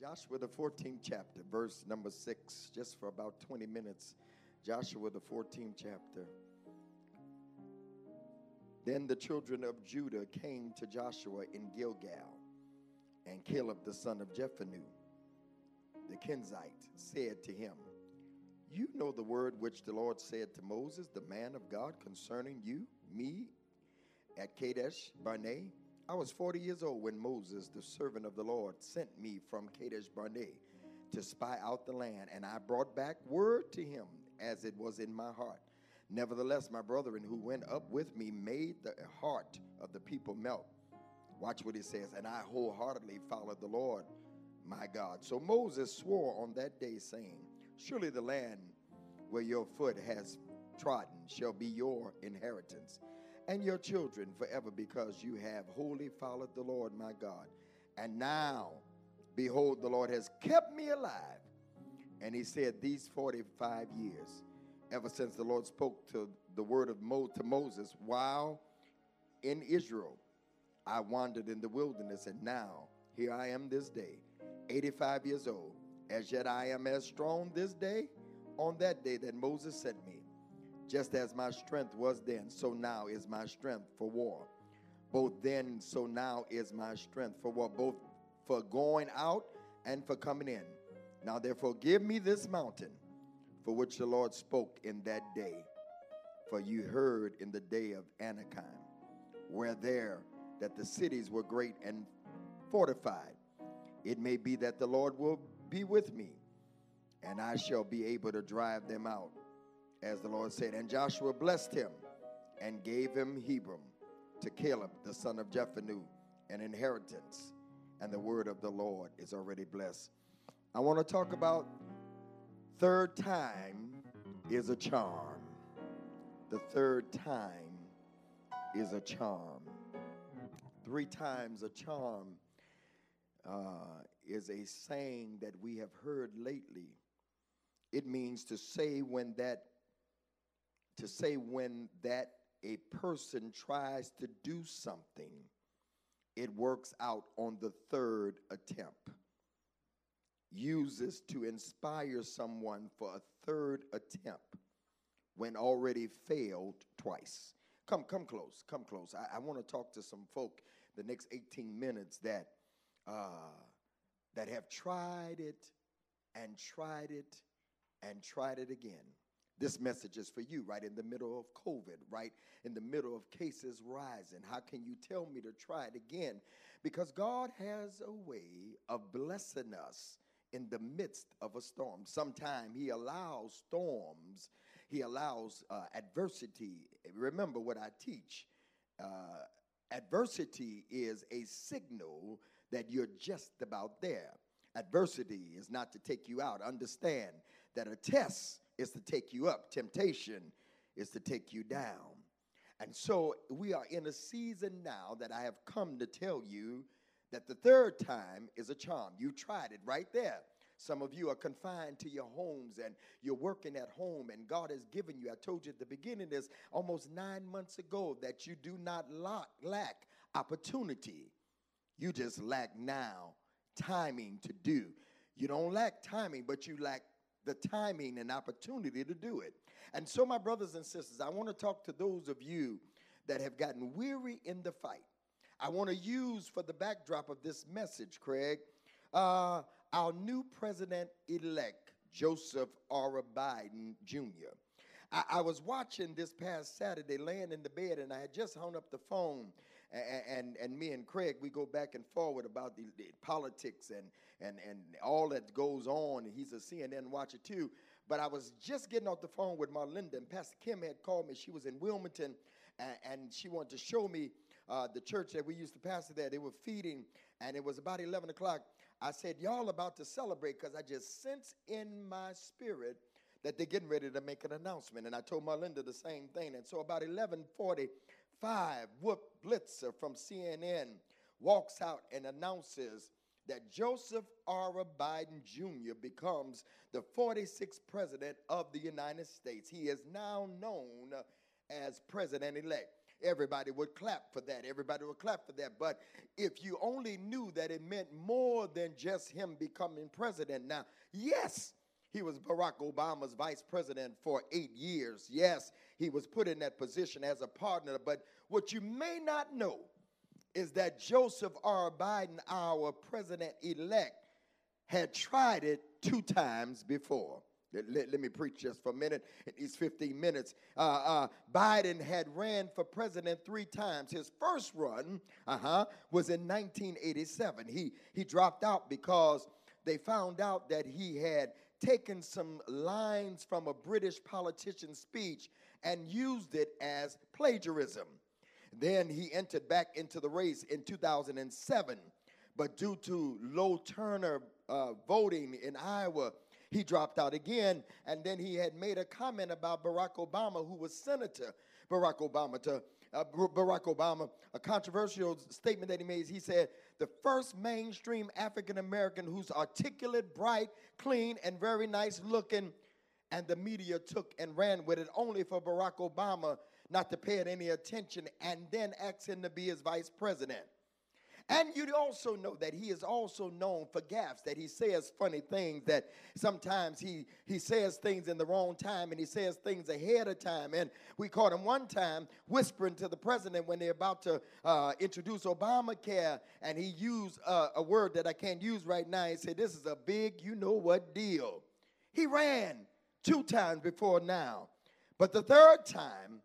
Joshua, the 14th chapter, verse number 6, just for about 20 minutes. Joshua, the 14th chapter. Then the children of Judah came to Joshua in Gilgal, and Caleb, the son of Jephunneh, the Kenizzite, said to him, You know the word which the Lord said to Moses, the man of God, concerning you, me, at Kadesh Barnea. I was 40 years old when Moses, the servant of the Lord, sent me from Kadesh Barnea to spy out the land, and I brought back word to him as it was in my heart. Nevertheless, my brethren who went up with me made the heart of the people melt. Watch what he says, and I wholeheartedly followed the Lord my God. So Moses swore on that day, saying, Surely the land where your foot has trodden shall be your inheritance and your children forever, because you have wholly followed the Lord my God. And now, behold, the Lord has kept me alive. And he said, These 45 years, ever since the Lord spoke to the word of Mo, to Moses, while in Israel, I wandered in the wilderness, and now here I am this day, 85 years old. As yet I am as strong this day on that day that Moses sent me. Just as my strength was then, so now is my strength for war. Both then, so now is my strength for war, both for going out and for coming in. Now, therefore, give me this mountain for which the Lord spoke in that day. For you heard in the day of Anakim, where there that the cities were great and fortified. It may be that the Lord will be with me, and I shall be able to drive them out as the Lord said. And Joshua blessed him and gave him Hebron to Caleb, the son of Jephunneh, an inheritance. And the word of the Lord is already blessed. I want to talk about third time is a charm. The third time is a charm. Three times a charm uh, is a saying that we have heard lately. It means to say when that to say when that a person tries to do something, it works out on the third attempt. Uses to inspire someone for a third attempt when already failed twice. Come, come close, come close. I, I want to talk to some folk the next 18 minutes that uh, that have tried it and tried it and tried it again this message is for you, right in the middle of COVID, right in the middle of cases rising. How can you tell me to try it again? Because God has a way of blessing us in the midst of a storm. Sometimes He allows storms, He allows uh, adversity. Remember what I teach. Uh, adversity is a signal that you're just about there. Adversity is not to take you out. Understand that a test is to take you up, temptation is to take you down. And so we are in a season now that I have come to tell you that the third time is a charm. You tried it right there. Some of you are confined to your homes and you're working at home, and God has given you. I told you at the beginning, this almost nine months ago, that you do not lack opportunity. You just lack now timing to do. You don't lack timing, but you lack the timing and opportunity to do it. And so, my brothers and sisters, I want to talk to those of you that have gotten weary in the fight. I want to use for the backdrop of this message, Craig, uh, our new president elect, Joseph R. Biden Jr. I, I, was watching this past Saturday, laying in the bed, and I had just hung up the phone and, and, me and Craig, we go back and forward about the, the, politics and, and, and all that goes on. He's a CNN watcher too. But I was just getting off the phone with Marlinda, and Pastor Kim had called me. She was in Wilmington, and, and she wanted to show me uh, the church that we used to pastor there. They were feeding, and it was about 11 o'clock. I said, Y'all about to celebrate because I just sense in my spirit that they're getting ready to make an announcement. And I told Marlinda the same thing. And so about 1140, Five, Wolf Blitzer from CNN walks out and announces that Joseph R. Biden Jr. becomes the 46th president of the United States. He is now known as president elect. everybody would clap for that. Everybody would clap for that. But if you only knew that it meant more than just him becoming president. Now, yes, he was Barack Obama's vice president for eight years. Yes, he was put in that position as a partner. But what you may not know is that Joseph R. Biden, our president elect, had tried it two times before. Let, let, me preach just for a minute in these 15 minutes. Uh, uh, Biden had ran for president three times. His first run uh-huh, was in 1987. He, he dropped out because they found out that he had taken some lines from a British politician's speech and used it as plagiarism. Then he entered back into the race in 2007, but due to low turner uh, voting in Iowa, he dropped out again. And then he had made a comment about Barack Obama, who was Senator Barack Obama, to uh, Barack Obama, a controversial statement that he made. He said, the first mainstream African American who's articulate, bright, clean, and very nice looking. And the media took and ran with it only for Barack Obama not to pay it any attention and then asked him to be his vice president. And you also know that he is also known for gaffes, that he says funny things, that sometimes he, he says things in the wrong time and he says things ahead of time. And we caught him one time whispering to the president when they're about to uh, introduce Obamacare, and he used uh, a word that I can't use right now. He said, This is a big, you know what deal. He ran two times before now. But the third time,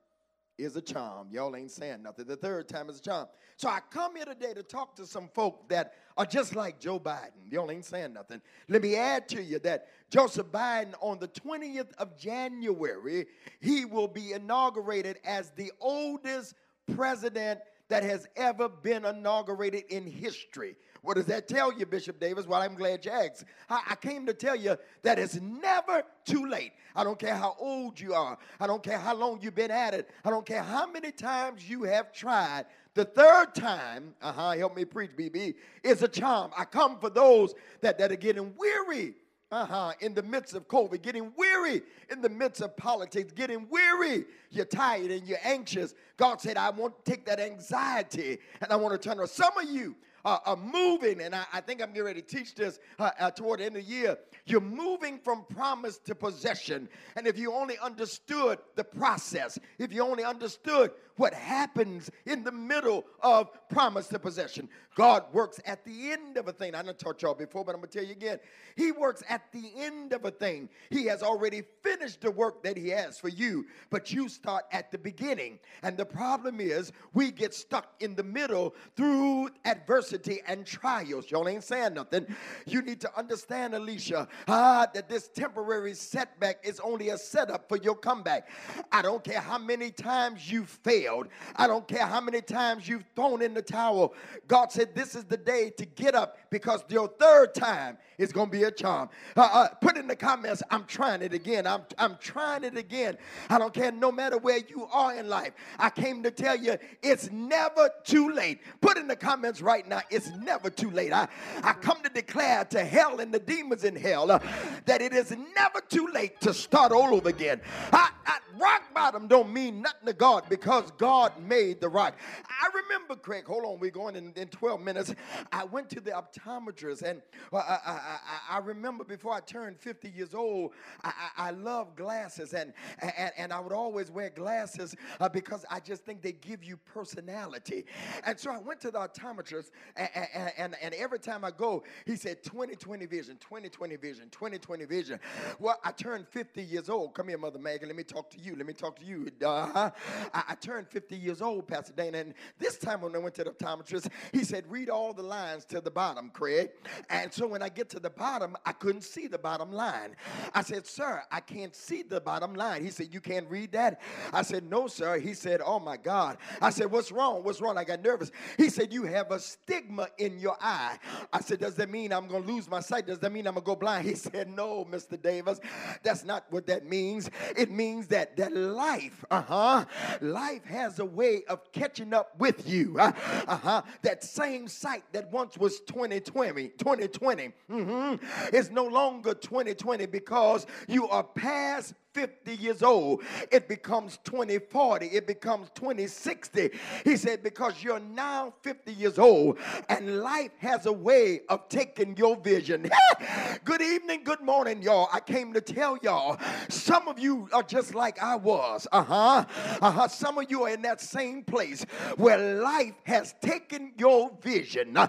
is a charm. Y'all ain't saying nothing. The third time is a charm. So I come here today to talk to some folk that are just like Joe Biden. Y'all ain't saying nothing. Let me add to you that Joseph Biden, on the 20th of January, he will be inaugurated as the oldest president that has ever been inaugurated in history. What does that tell you, Bishop Davis? Well, I'm glad you asked. I, came to tell you that it's never too late. I don't care how old you are. I don't care how long you've been at it. I don't care how many times you have tried. The third time, uh-huh, help me preach, BB, is a charm. I come for those that, that are getting weary uh-huh, in the midst of COVID, getting weary in the midst of politics, getting weary. You're tired and you're anxious. God said, I want to take that anxiety and I want to turn around. Some of you uh, are moving, and I, I, think I'm getting ready to teach this uh, uh, toward the end of the year. You're moving from promise to possession. And if you only understood the process, if you only understood what happens in the middle of promise to possession, God works at the end of a thing. I done taught y'all before, but I'm gonna tell you again. He works at the end of a thing. He has already finished the work that He has for you, but you start at the beginning. And the problem is, we get stuck in the middle through adversity and trials. Y'all ain't saying nothing. You need to understand, Alicia, ah, that this temporary setback is only a setup for your comeback. I don't care how many times you failed, I don't care how many times you've thrown in the towel. God said, said, This is the day to get up because your third time is going to be a charm. Uh, uh, put in the comments, I'm trying it again. I'm, I'm trying it again. I don't care, no matter where you are in life. I came to tell you, it's never too late. Put in the comments right now, it's never too late. I, I come to declare to hell and the demons in hell uh, that it is never too late to start all over again. I, I, rock bottom don't mean nothing to God because God made the rock. I remember, Craig, hold on, we're going in, in 12 minutes. I went to the optometrist, and I, I, I, I remember before I turned 50 years old, I, I, love glasses, and, and, and I would always wear glasses uh, because I just think they give you personality. And so I went to the optometrist, and, and, and, every time I go, he said 2020 vision, 2020 vision, 2020 vision. Well, I turned 50 years old. Come here, Mother Megan, let me talk to you. Let me talk to you. Uh-huh. I, I turned 50 years old, Pastor Dana, and this time when I went to the optometrist, he said, read all the lines to the bottom, Craig. And so when I get to the bottom, I couldn't see the bottom line. I said, Sir, I can't see the bottom line. He said, You can't read that? I said, No, sir. He said, Oh my God. I said, What's wrong? What's wrong? I got nervous. He said, You have a stigma in your eye. I said, Does that mean I'm going to lose my sight? Does that mean I'm going to go blind? He said, No, Mr. Davis. That's not what that means. It means that, that life, uh huh, life has a way of catching up with you. Uh huh. That same same sight that once was 2020, 2020 mm-hmm, is no longer 2020 because you are past 50 years old, it becomes 2040, it becomes 2060. He said, Because you're now 50 years old and life has a way of taking your vision. good evening, good morning, y'all. I came to tell y'all, some of you are just like I was. Uh huh. Uh huh. Some of you are in that same place where life has taken your vision. Uh,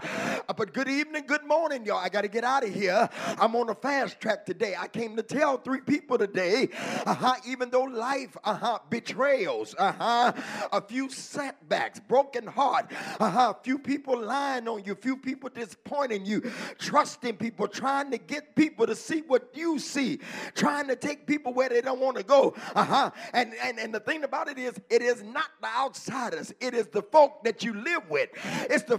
but good evening, good morning, y'all. I got to get out of here. I'm on a fast track today. I came to tell three people today uh-huh, even though life, uh-huh, betrayals, uh-huh, a few setbacks, broken heart, uh-huh, a few people lying on you, few people disappointing you, trusting people, trying to get people to see what you see, trying to take people where they don't want to go, uh-huh. And, and, and the thing about it is, it is not the outsiders, it is the folk that you live with. It's the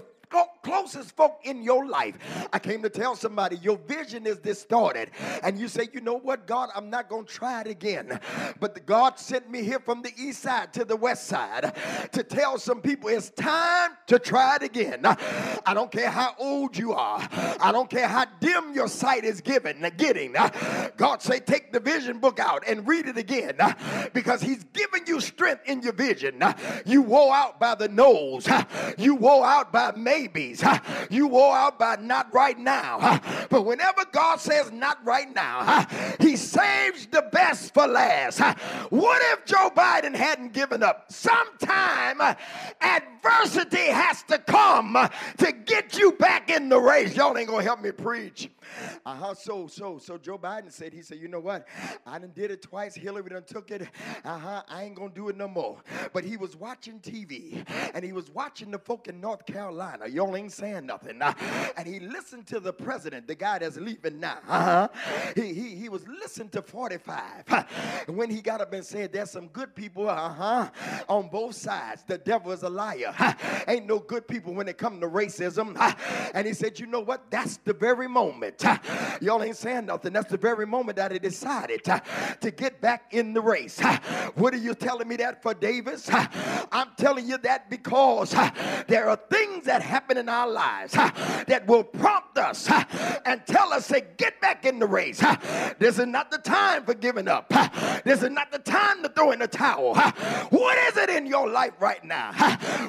closest folk in your life. I came to tell somebody your vision is distorted, and you say, you know what, God, I'm not going to try it again. But God sent me here from the east side to the west side to tell some people it's time to try it again. I don't care how old you are. I don't care how dim your sight is given, getting. God say, take the vision book out and read it again because He's giving you strength in your vision. You wore out by the nose. You wore out by maybe babies. You wore out by not right now. But whenever God says not right now, He saves the best for last. What if Joe Biden hadn't given up? Sometime adversity has to come to get you back in the race. Y'all ain't gonna help me preach. Uh-huh. So, so, so Joe Biden said, he said, you know what? I done did it twice. Hillary done took it. Uh-huh. I ain't gonna do it no more. But he was watching TV and he was watching the folk in North Carolina. Y'all ain't saying nothing. Uh, and he listened to the president, the guy that's leaving now. Uh-huh. He, he, he was listening to 45. Uh, when he got up and said, there's some good people, uh-huh, on both sides. The devil is a liar. Uh, ain't no good people when it comes to racism. Uh, and he said, you know what? That's the very moment Y'all ain't saying nothing. That's the very moment that he decided to get back in the race. What are you telling me that for, Davis? I'm telling you that because there are things that happen in our lives that will prompt us and tell us to get back in the race. This is not the time for giving up. This is not the time to throw in the towel. What is it in your life right now?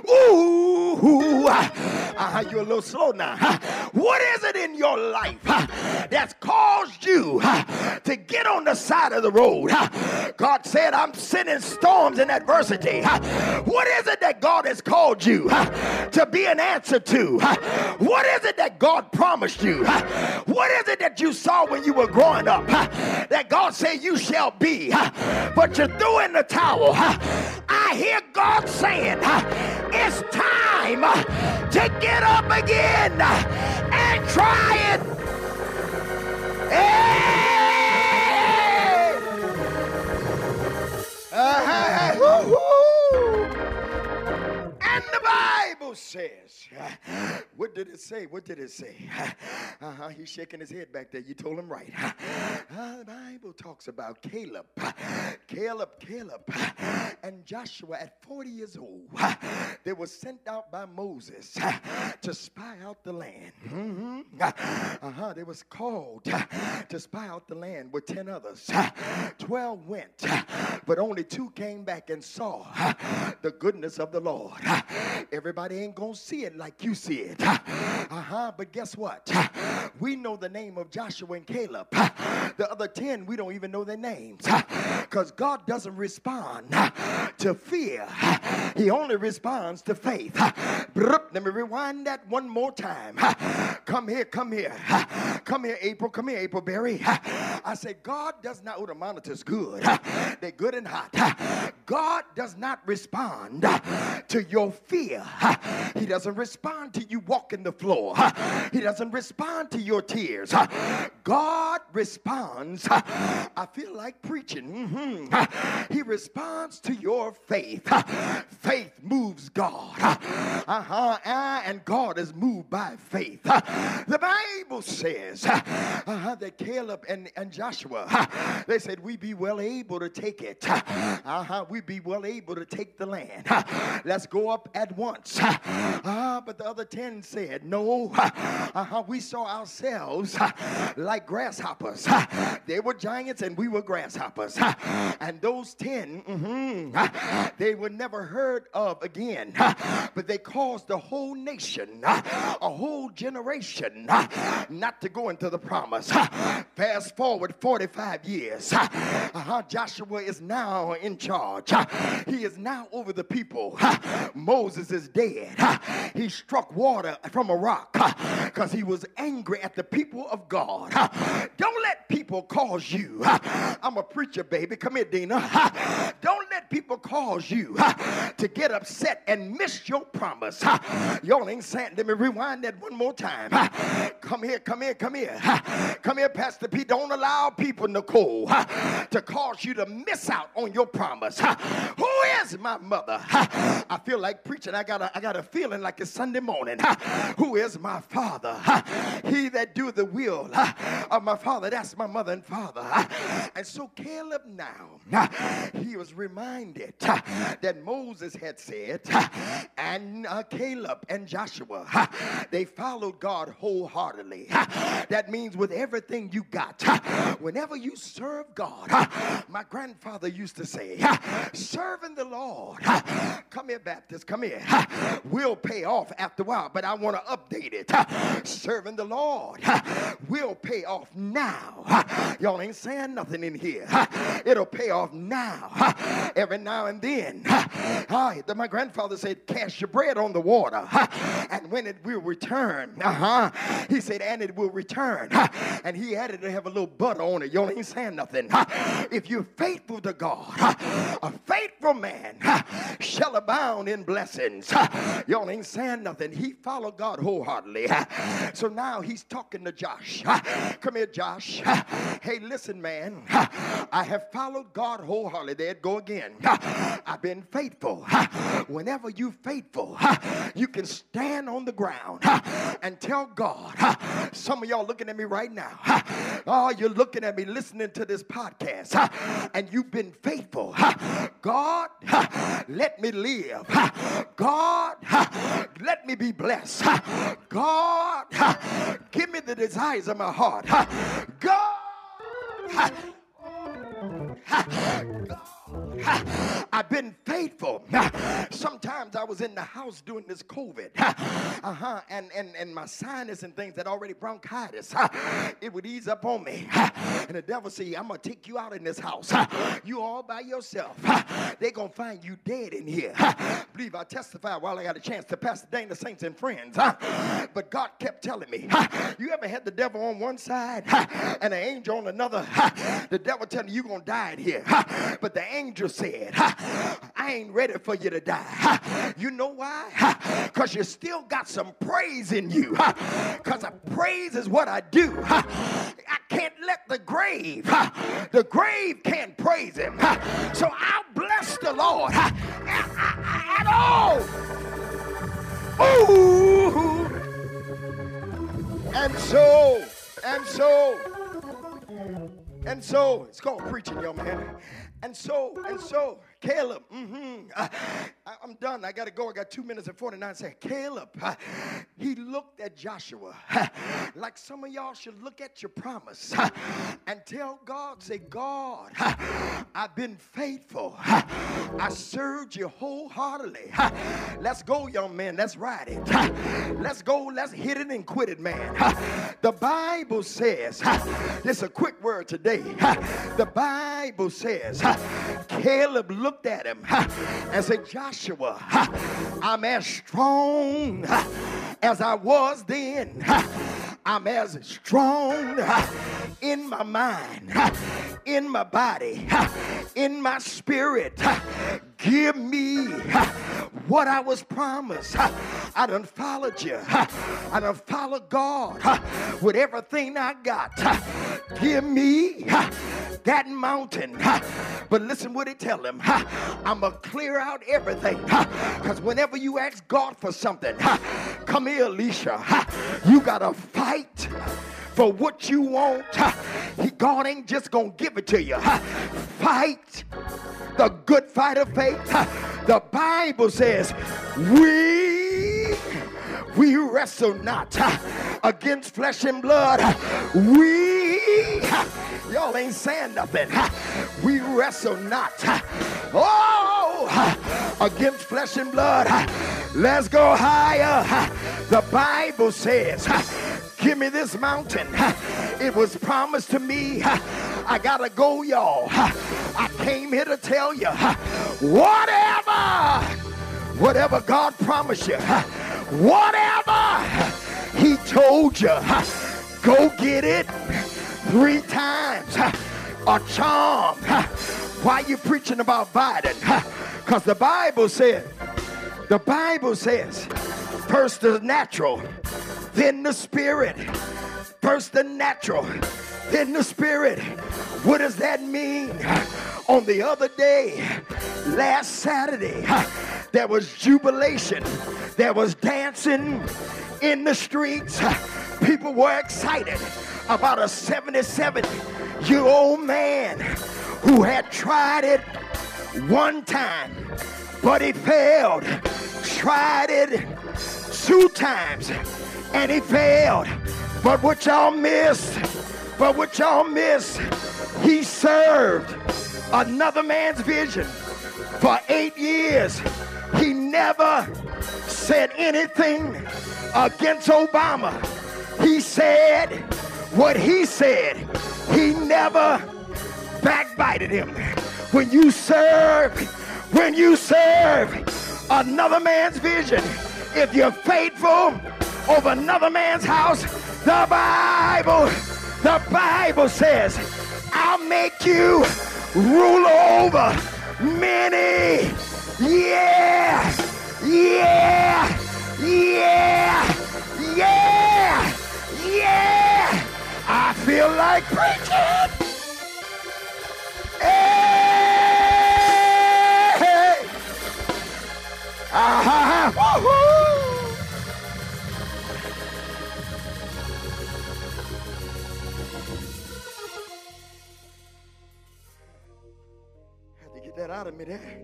Ooh, uh, you're a little slow now. What is it in your life that's caused you to get on the side of the road. God said, I'm sending storms and adversity. What is it that God has called you to be an answer to? What is it that God promised you? What is it that you saw when you were growing up that God said you shall be, but you threw in the towel? I hear God saying, it's time to get up again and try it Hey! Uh-huh. And the Bible says, what did it say? What did it say? Uh-huh. He's shaking his head back there. You told him right. Uh, the Bible talks about Caleb. Caleb, Caleb, and Joshua at 40 years old. They were sent out by Moses to spy out the land. Mm-hmm. Uh-huh. They was called to spy out the land with 10 others. 12 went, but only two came back and saw the goodness of the Lord. Everybody ain't gonna see it like you see it. Uh-huh. But guess what? We know the name of Joshua and Caleb. The other 10, we don't even know their names. Because God doesn't respond to fear. He only responds to faith. Let me rewind that one more time. Come here, come here. Come here, April. Come here, April Berry. I say, God does not, oh, the monitor's good. They're good and hot. God does not respond Uh, to your fear. Uh, he doesn't respond to you walking the floor. Uh, he doesn't respond to your tears. God responds. I feel like preaching. Mm-hmm. He responds to your faith. Faith moves God. Uh-huh. Ah, and God is moved by faith. The Bible says uh-huh, that Caleb and, and Joshua, they said, we be well able to take it. Uh-huh. We be well able to take the land. Let's go up at once. Uh, but the other 10 said, No, uh-huh, we saw ourselves like grasshoppers. They were giants and we were grasshoppers. And those 10, mm-hmm, they were never heard of again. But they caused the whole nation, a whole generation, not to go into the promise. Fast forward 45 years. Uh-huh, Joshua is now in charge. He is now over the people. Moses is dead. He struck water from a rock because he was angry at the people of God. Don't let people cause you. I'm a preacher, baby. Come here, Dina. Don't people cause you to get upset and miss your promise. Y'all ain't saying, let me rewind that one more time. Come here, come here, come here. Come here, Pastor P. Don't allow people, Nicole, to cause you to miss out on your promise. Who is my mother? I feel like preaching. I got a, I got a feeling like it's Sunday morning. Who is my father? He that do the will of my father. That's my mother and father. And so Caleb now, he was reminded Mm-hmm. that Moses had said, mm-hmm. and uh, Caleb and Joshua, mm-hmm. they followed God wholeheartedly. That means with everything you got. Whenever you serve God, my grandfather used to say, serving the Lord, come here, Baptist, come here, will pay off after a while, but I want to update it. Serving the Lord. Will pay off now. Y'all ain't saying nothing in here. It'll pay off now. Every now and then. My grandfather said, cast your bread on the water, and when it will return, uh-huh, he said, and it will return. And he added to have a little butter on it. Y'all ain't saying nothing. If you're faithful to God, a faithful man shall abound in blessings. Y'all ain't saying nothing. He followed God wholeheartedly. So now he's talking to Josh. Come here, Josh. Hey, listen, man. I have followed God wholeheartedly. There'd go again. I've been faithful. Whenever you faithful, you can stand on the ground and tell God. Some of y'all looking at me right now. Oh, you're looking at me listening to this podcast, and you've been faithful. God, let me live. God, let me be blessed. God, give me the desires of my heart. God, God I've been faithful. Sometimes I was in the house during this COVID. Uh-huh. And, and, and my sinus and things that already bronchitis, it would ease up on me. And the devil say, I'm going to take you out in this house. You all by yourself. They're going to find you dead in here. believe I testified while I got a chance to Pastor Dana Saints and friends. But God kept telling me, you ever had the devil on one side and an angel on another? The devil telling you you're going to die in here. But the angel said, I ain't ready for you to die. You know why? Because you still got some praise in you. Because praise is what I do. I can't let the grave, the grave can't praise him. So I'll bless the Lord at all. Ooh. And so, and so, and so, it's called preaching, young man. And so, and so, Caleb, mm-hmm, I, am done. I got to go. I got two minutes and 49 seconds. Caleb, he looked at Joshua like some of y'all should look at your promise and tell God, say, God, I've been faithful. I served you wholeheartedly. Let's go, young man. Let's ride it. Let's go. Let's hit it and quit it, man. The Bible says, this is a quick word today. The Bible says, Caleb looked at him and said, Joshua, I'm as strong as I was then. I'm as strong in my mind, in my body, in my spirit. Give me what I was promised. I done followed you. I done followed God with everything I got. Give me that mountain. But listen what he tell him. I'm going to clear out everything. Because whenever you ask God for something, come here, Alicia. You got to fight for what you want. God ain't just going to give it to you. Fight the good fight of faith. The Bible says, we we wrestle not against flesh and blood. We y'all ain't saying nothing. We wrestle not. Oh, against flesh and blood. Let's go higher. The Bible says, Give me this mountain. It was promised to me. I gotta go, y'all. I came here to tell you whatever, whatever God promised you, whatever He told you, go get it three times. A charm. Why you preaching about Biden? Because the Bible said, the Bible says, first the natural, then the spirit. First the natural, then the spirit. What does that mean? On the other day, last Saturday, there was jubilation, there was dancing in the streets. People were excited about a 77 year old man who had tried it one time, but he failed. Tried it two times and he failed. But what y'all missed, but what y'all missed, he served another man's vision for eight years. He never said anything against Obama. He said what he said. He never backbited him. When you serve, when you serve another man's vision, if you're faithful over another man's house, the Bible, the Bible says, I'll make you rule over many. Yeah, yeah, yeah, yeah, yeah. I feel like preaching. Hey! Ah, me there.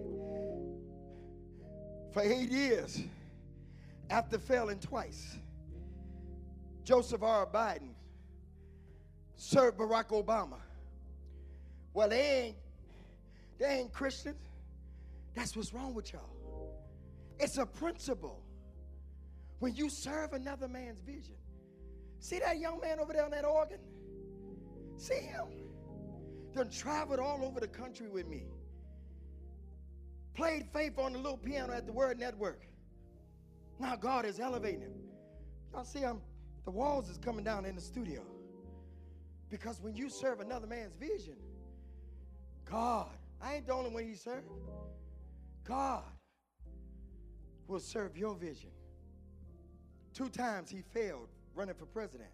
For eight years, after failing twice, Joseph R. Biden served Barack Obama. Well, they ain't, they ain't Christians. That's what's wrong with y'all. It's a principle. When you serve another man's vision. See that young man over there on that organ? See him? Done traveled all over the country with me. Played faith on the little piano at the Word Network. Now God is elevating him. Y'all see, I'm the walls is coming down in the studio. Because when you serve another man's vision, God, I ain't the only one he served. God will serve your vision. Two times he failed running for president.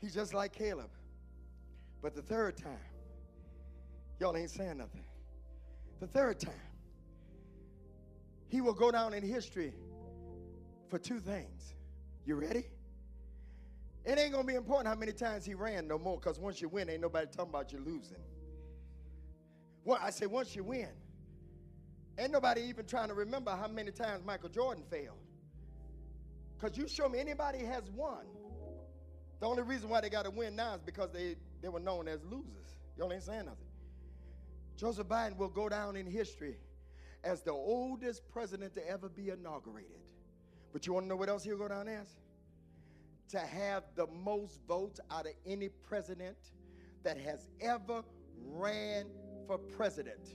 He's just like Caleb. But the third time, y'all ain't saying nothing. The third time, he will go down in history for two things. You ready? It ain't gonna be important how many times he ran no more, because once you win, ain't nobody talking about you losing. Well, I say once you win, ain't nobody even trying to remember how many times Michael Jordan failed. Because you show me anybody has won. The only reason why they got to win now is because they, they were known as losers. Y'all ain't saying nothing. Joseph Biden will go down in history as the oldest president to ever be inaugurated. But you want to know what else he'll go down as? To have the most votes out of any president that has ever ran for president.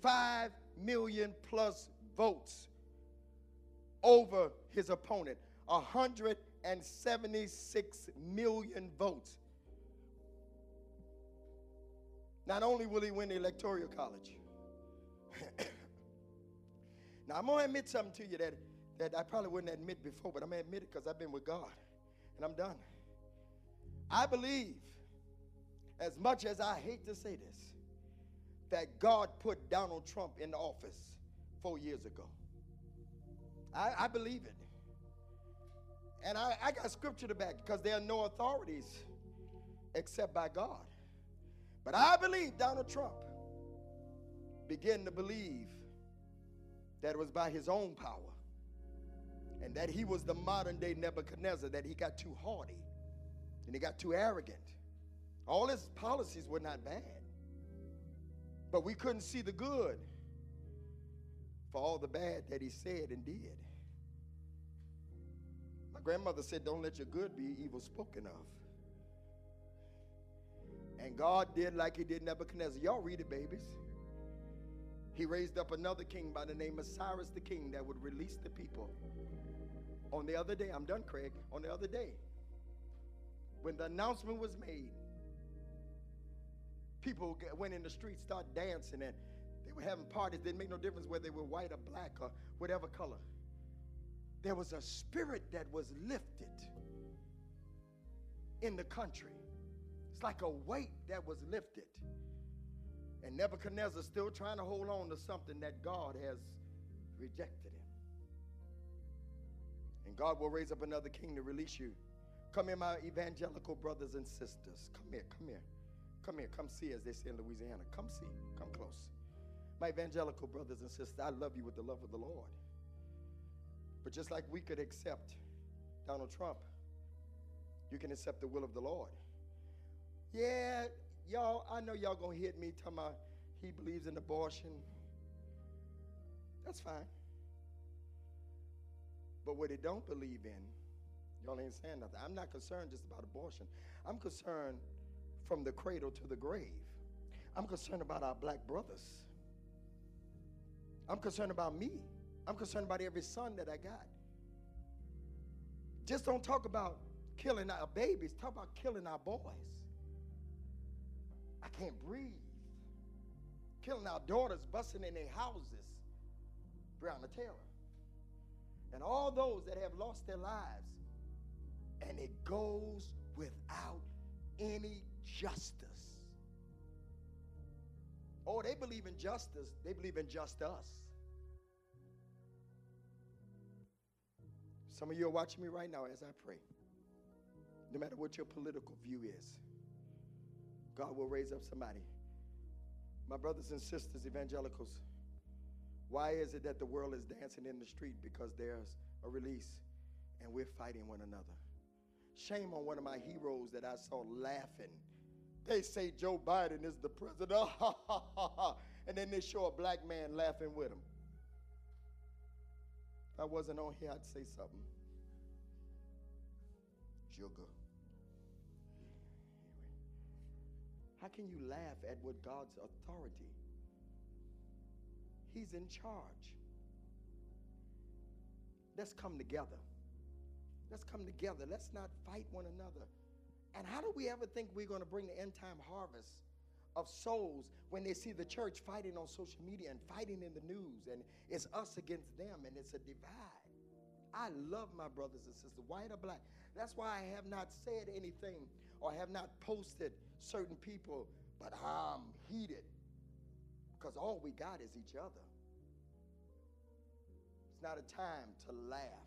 Five million plus votes over his opponent. 176 million votes. Not only will he win the Electoral College, now I'm going to admit something to you that, that I probably wouldn't admit before, but I'm going to admit it because I've been with God and I'm done. I believe, as much as I hate to say this, that God put Donald Trump in office four years ago. I, I believe it. And I, I got scripture to back because there are no authorities except by God. But I believe Donald Trump began to believe that it was by his own power and that he was the modern day Nebuchadnezzar, that he got too haughty and he got too arrogant. All his policies were not bad, but we couldn't see the good for all the bad that he said and did. My grandmother said, Don't let your good be evil spoken of. And God did like he did Nebuchadnezzar. Y'all read it, babies. He raised up another king by the name of Cyrus the king that would release the people. On the other day, I'm done, Craig. On the other day, when the announcement was made, people went in the streets, started dancing, and they were having parties. Didn't make no difference whether they were white or black or whatever color. There was a spirit that was lifted in the country. It's like a weight that was lifted. And Nebuchadnezzar still trying to hold on to something that God has rejected him. And God will raise up another king to release you. Come here, my evangelical brothers and sisters. Come here, come here. Come here, come see, as they say in Louisiana. Come see, come close. My evangelical brothers and sisters, I love you with the love of the Lord. But just like we could accept Donald Trump, you can accept the will of the Lord. Yeah, y'all, I know y'all gonna hit me talking about he believes in abortion. That's fine. But what he don't believe in, y'all ain't saying nothing. I'm not concerned just about abortion. I'm concerned from the cradle to the grave. I'm concerned about our black brothers. I'm concerned about me. I'm concerned about every son that I got. Just don't talk about killing our babies, talk about killing our boys. I can't breathe. Killing our daughters, busting in their houses. Breonna Taylor. And all those that have lost their lives. And it goes without any justice. Oh, they believe in justice, they believe in just us. Some of you are watching me right now as I pray. No matter what your political view is, God will raise up somebody. My brothers and sisters, evangelicals, why is it that the world is dancing in the street? Because there's a release and we're fighting one another. Shame on one of my heroes that I saw laughing. They say Joe Biden is the president, and then they show a black man laughing with him. If I wasn't on here, I'd say something. Sugar. How can you laugh at what God's authority? He's in charge. Let's come together. Let's come together. Let's not fight one another. And how do we ever think we're going to bring the end time harvest of souls when they see the church fighting on social media and fighting in the news and it's us against them and it's a divide? I love my brothers and sisters, white or black. That's why I have not said anything or have not posted certain people, but I'm heated because all we got is each other. It's not a time to laugh.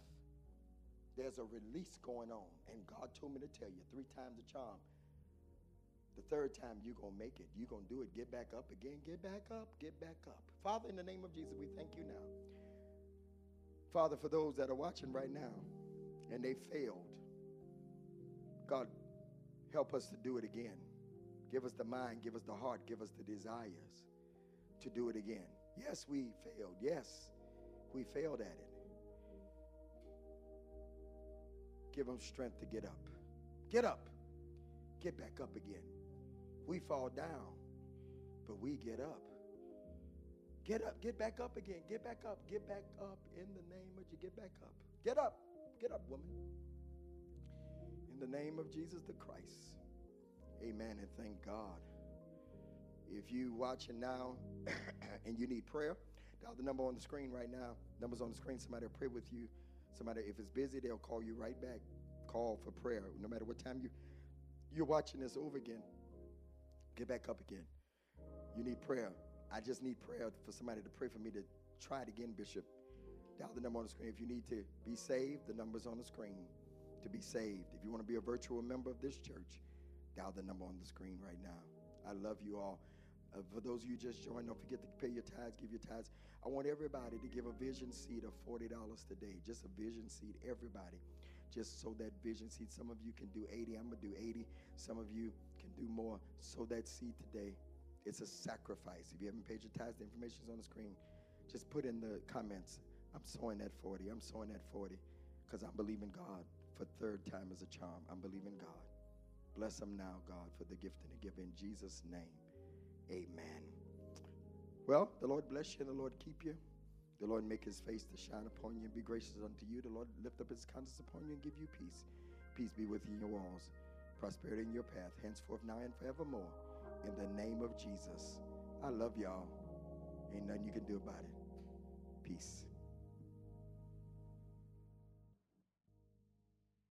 There's a release going on. And God told me to tell you three times a charm. The third time you're going to make it. You're going to do it. Get back up again. Get back up. Get back up. Father, in the name of Jesus, we thank you now. Father, for those that are watching right now and they failed, God, help us to do it again. Give us the mind, give us the heart, give us the desires to do it again. Yes, we failed. Yes, we failed at it. Give them strength to get up. Get up. Get back up again. We fall down, but we get up. Get up. Get back up again. Get back up. Get back up in the name of you. Get back up. Get up. Get up, woman. In the name of Jesus the Christ. Amen and thank God. If you watching now and you need prayer, dial the number on the screen right now. Numbers on the screen. Somebody will pray with you. Somebody, if it's busy, they'll call you right back. Call for prayer. No matter what time you you're watching this over again, get back up again. You need prayer. I just need prayer for somebody to pray for me to try it again, Bishop. Dial the number on the screen. If you need to be saved, the number's on the screen to be saved. If you want to be a virtual member of this church, dial the number on the screen right now. I love you all. Uh, for those of you just joined, don't forget to pay your tithes, give your tithes. I want everybody to give a vision seed of $40 today. Just a vision seed, everybody. Just so that vision seed. Some of you can do 80. I'm going to do 80. Some of you can do more. Sow that seed today. It's a sacrifice. If you haven't paid your tithes, the information is on the screen. Just put in the comments, I'm sowing that 40. I'm sowing that 40 because I'm believing God for third time as a charm. I'm believing God. Bless them now, God, for the gift and the gift in Jesus' name. Amen. Well, the Lord bless you and the Lord keep you. The Lord make his face to shine upon you and be gracious unto you. The Lord lift up his countenance upon you and give you peace. Peace be with you in your walls, prosperity in your path, henceforth, now, and forevermore. In the name of Jesus. I love y'all. Ain't nothing you can do about it. Peace.